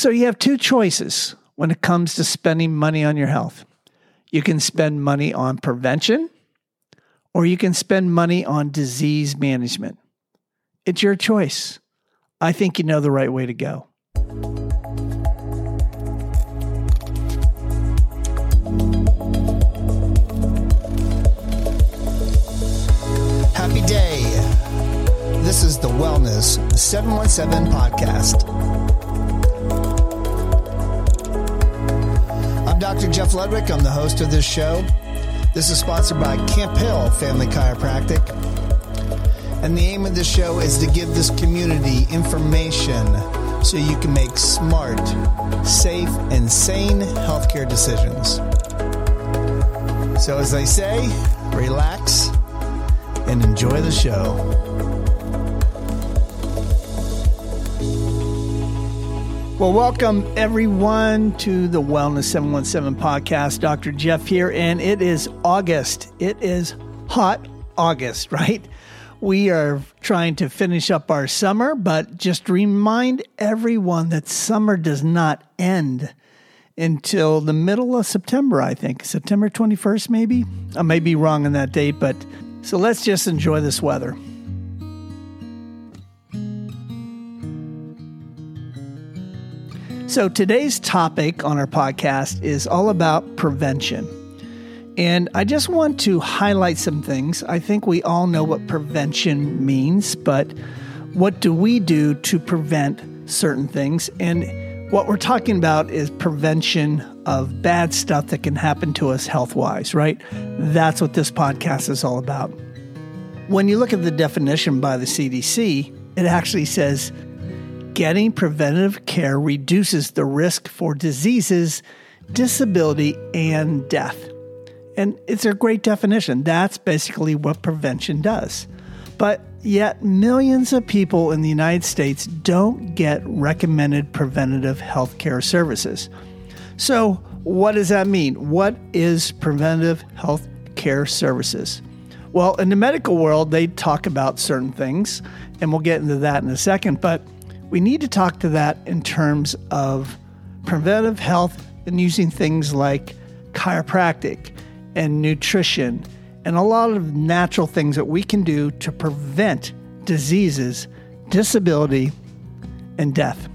So you have two choices when it comes to spending money on your health. You can spend money on prevention or you can spend money on disease management. It's your choice. I think you know the right way to go. Happy day. This is the Wellness 717 podcast. Dr. Jeff Ludwig. I'm the host of this show. This is sponsored by Camp Hill Family Chiropractic. And the aim of this show is to give this community information so you can make smart, safe, and sane healthcare decisions. So, as they say, relax and enjoy the show. Well, welcome everyone to the Wellness 717 podcast. Dr. Jeff here, and it is August. It is hot August, right? We are trying to finish up our summer, but just remind everyone that summer does not end until the middle of September, I think. September 21st, maybe? I may be wrong on that date, but so let's just enjoy this weather. So, today's topic on our podcast is all about prevention. And I just want to highlight some things. I think we all know what prevention means, but what do we do to prevent certain things? And what we're talking about is prevention of bad stuff that can happen to us health wise, right? That's what this podcast is all about. When you look at the definition by the CDC, it actually says Getting preventative care reduces the risk for diseases, disability, and death. And it's a great definition. That's basically what prevention does. But yet, millions of people in the United States don't get recommended preventative health care services. So, what does that mean? What is preventative health care services? Well, in the medical world, they talk about certain things, and we'll get into that in a second. But we need to talk to that in terms of preventive health and using things like chiropractic and nutrition and a lot of natural things that we can do to prevent diseases, disability, and death.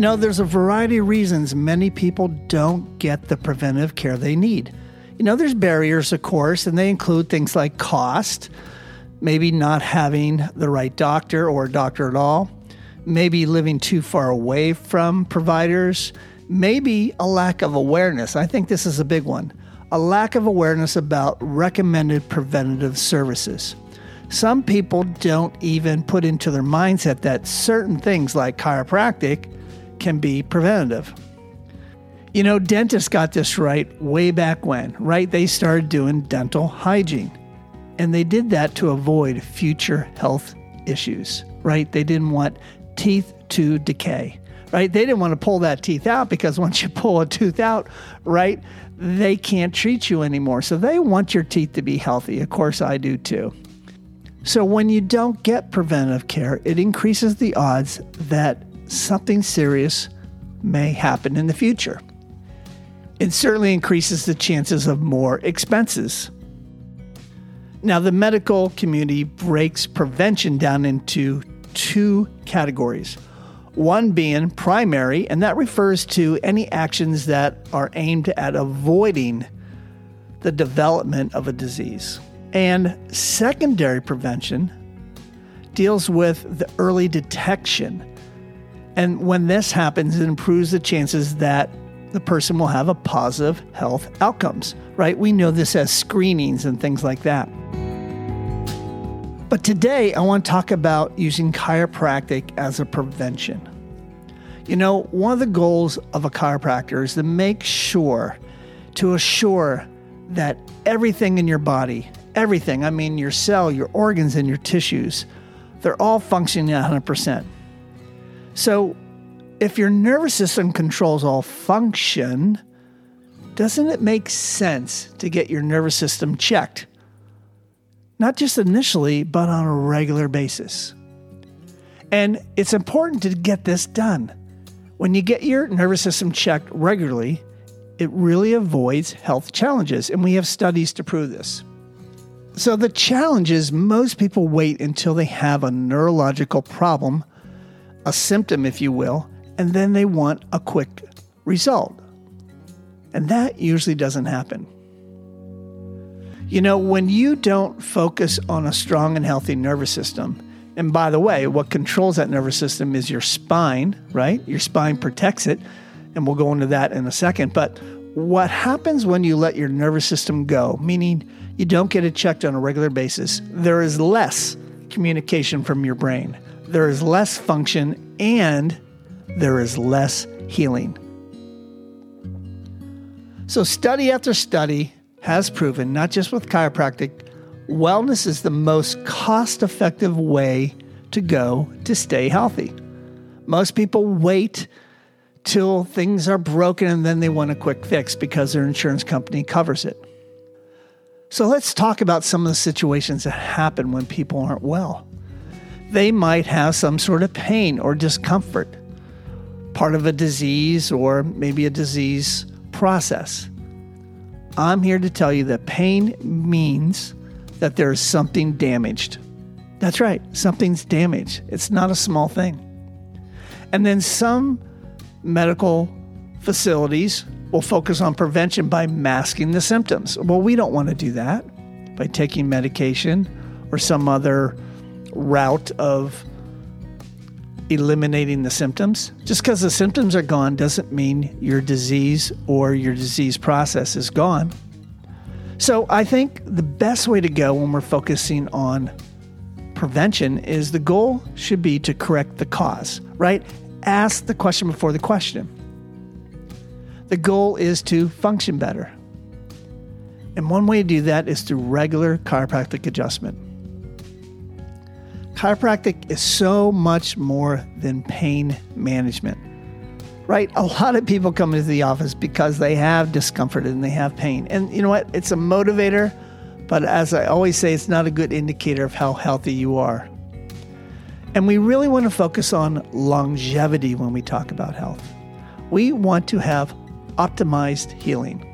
You know, there's a variety of reasons many people don't get the preventive care they need. You know, there's barriers, of course, and they include things like cost, maybe not having the right doctor or doctor at all, maybe living too far away from providers, maybe a lack of awareness. I think this is a big one a lack of awareness about recommended preventative services. Some people don't even put into their mindset that certain things like chiropractic can be preventative. You know, dentists got this right way back when, right? They started doing dental hygiene. And they did that to avoid future health issues, right? They didn't want teeth to decay, right? They didn't want to pull that teeth out because once you pull a tooth out, right, they can't treat you anymore. So they want your teeth to be healthy. Of course, I do too. So when you don't get preventive care, it increases the odds that something serious may happen in the future. It certainly increases the chances of more expenses. Now, the medical community breaks prevention down into two categories. One being primary, and that refers to any actions that are aimed at avoiding the development of a disease. And secondary prevention deals with the early detection and when this happens, it improves the chances that the person will have a positive health outcomes, right? We know this as screenings and things like that. But today, I want to talk about using chiropractic as a prevention. You know, one of the goals of a chiropractor is to make sure, to assure that everything in your body, everything, I mean your cell, your organs, and your tissues, they're all functioning at 100%. So, if your nervous system controls all function, doesn't it make sense to get your nervous system checked? not just initially, but on a regular basis. And it's important to get this done. When you get your nervous system checked regularly, it really avoids health challenges, and we have studies to prove this. So, the challenge is most people wait until they have a neurological problem, a symptom, if you will, and then they want a quick result. And that usually doesn't happen. You know, when you don't focus on a strong and healthy nervous system, and by the way, what controls that nervous system is your spine, right? Your spine protects it, and we'll go into that in a second. But what happens when you let your nervous system go, meaning you don't get it checked on a regular basis, there is less communication from your brain, there is less function, and there is less healing. So, study after study has proven, not just with chiropractic, wellness is the most cost effective way to go to stay healthy. Most people wait till things are broken and then they want a quick fix because their insurance company covers it. So let's talk about some of the situations that happen when people aren't well. They might have some sort of pain or discomfort, part of a disease or maybe a disease process. I'm here to tell you that pain means that there is something damaged. That's right, something's damaged. It's not a small thing. And then some medical facilities will focus on prevention by masking the symptoms. Well, we don't want to do that by taking medication or some other route of eliminating the symptoms. Just because the symptoms are gone doesn't mean your disease or your disease process is gone. So I think the best way to go when we're focusing on prevention is the goal should be to correct the cause, right? Ask the question before the question. The goal is to function better. And one way to do that is through regular chiropractic adjustment. Chiropractic is so much more than pain management, right? A lot of people come into the office because they have discomfort and they have pain. And you know what? It's a motivator, but as I always say, it's not a good indicator of how healthy you are. And we really want to focus on longevity when we talk about health. We want to have optimized healing.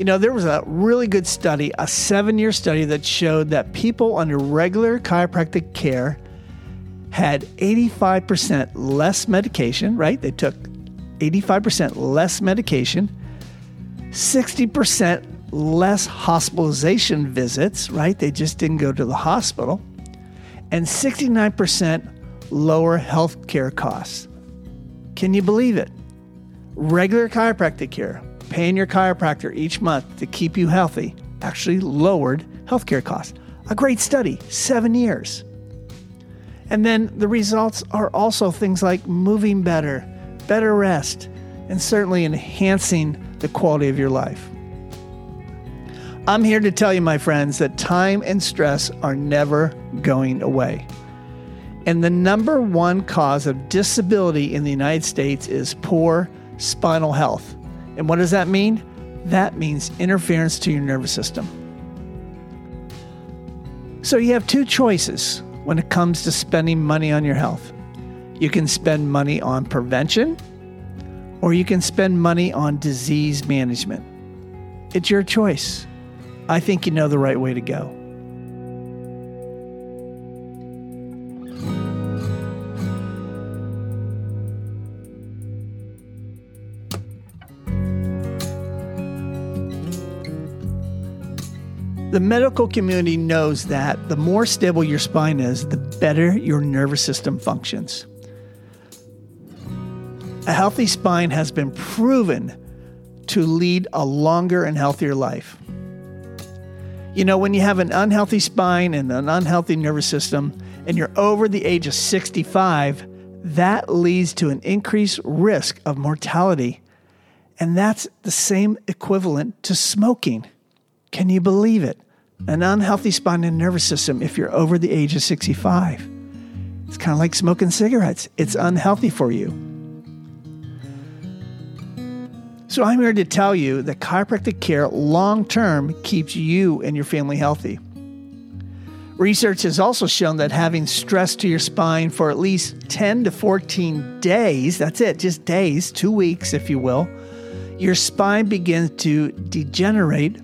You know, there was a really good study, a seven year study that showed that people under regular chiropractic care had 85% less medication, right? They took 85% less medication, 60% less hospitalization visits, right? They just didn't go to the hospital, and 69% lower health care costs. Can you believe it? Regular chiropractic care, paying your chiropractor each month to keep you healthy actually lowered healthcare costs. A great study, seven years. And then the results are also things like moving better, better rest, and certainly enhancing the quality of your life. I'm here to tell you, my friends, that time and stress are never going away. And the number one cause of disability in the United States is poor spinal health. And what does that mean? That means interference to your nervous system. So you have two choices when it comes to spending money on your health. You can spend money on prevention, or you can spend money on disease management. It's your choice. I think you know the right way to go. The medical community knows that the more stable your spine is, the better your nervous system functions. A healthy spine has been proven to lead a longer and healthier life. You know, when you have an unhealthy spine and an unhealthy nervous system, and you're over the age of 65, that leads to an increased risk of mortality. And that's the same equivalent to smoking. Can you believe it? An unhealthy spine and nervous system if you're over the age of 65. It's kind of like smoking cigarettes, it's unhealthy for you. So, I'm here to tell you that chiropractic care long term keeps you and your family healthy. Research has also shown that having stress to your spine for at least 10 to 14 days, that's it, just days, two weeks, if you will, your spine begins to degenerate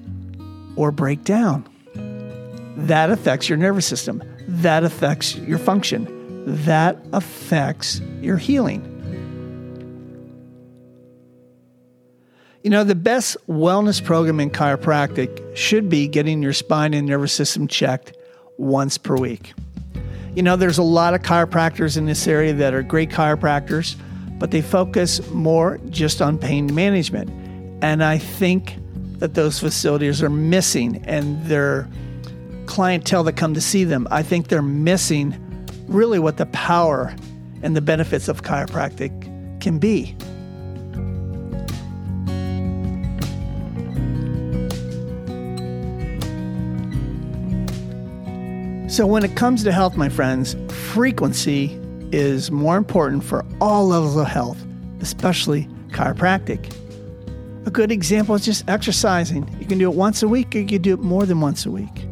or break down. That affects your nervous system. That affects your function. That affects your healing. You know, the best wellness program in chiropractic should be getting your spine and nervous system checked once per week. You know, there's a lot of chiropractors in this area that are great chiropractors, but they focus more just on pain management. And I think that those facilities are missing and their clientele that come to see them, I think they're missing really what the power and the benefits of chiropractic can be. So, when it comes to health, my friends, frequency is more important for all levels of health, especially chiropractic. A good example is just exercising. You can do it once a week or you can do it more than once a week.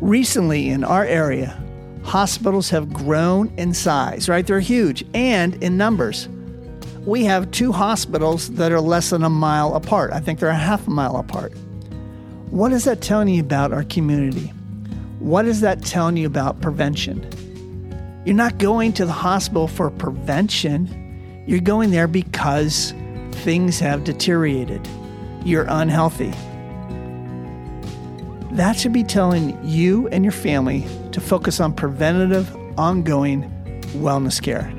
Recently, in our area, hospitals have grown in size, right? They're huge and in numbers. We have two hospitals that are less than a mile apart. I think they're a half a mile apart. What is that telling you about our community? What is that telling you about prevention? You're not going to the hospital for prevention. You're going there because things have deteriorated. You're unhealthy. That should be telling you and your family to focus on preventative, ongoing wellness care.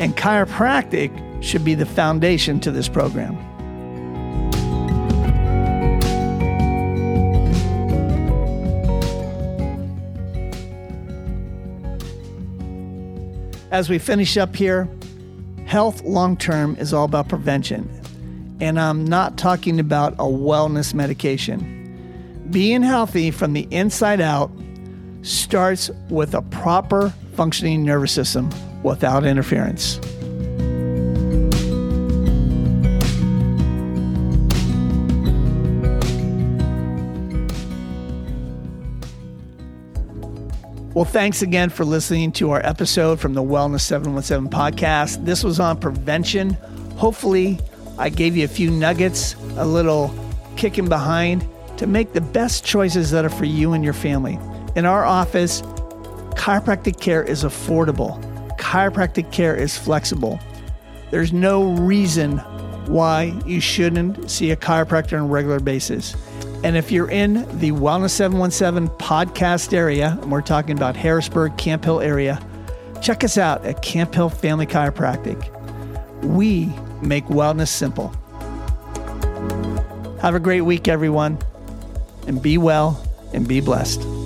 And chiropractic should be the foundation to this program. As we finish up here, health long term is all about prevention. And I'm not talking about a wellness medication. Being healthy from the inside out starts with a proper functioning nervous system without interference. Well, thanks again for listening to our episode from the Wellness 717 podcast. This was on prevention. Hopefully, I gave you a few nuggets, a little kicking behind to make the best choices that are for you and your family. In our office, chiropractic care is affordable, chiropractic care is flexible. There's no reason why you shouldn't see a chiropractor on a regular basis. And if you're in the Wellness 717 podcast area, and we're talking about Harrisburg, Camp Hill area, check us out at Camp Hill Family Chiropractic. We make wellness simple. Have a great week, everyone, and be well and be blessed.